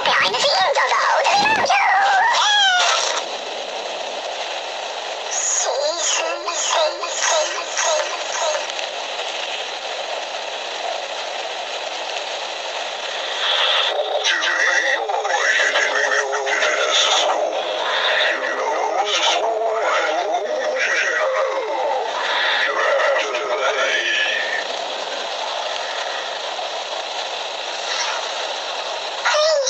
表演的是硬仗的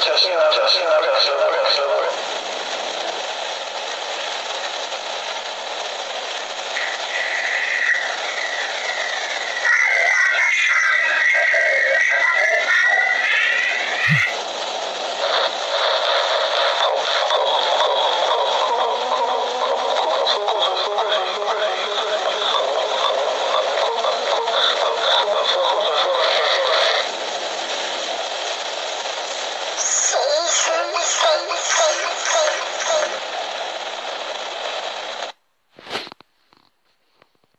arkasına, arkasına, arkasına, arkasına. Oh,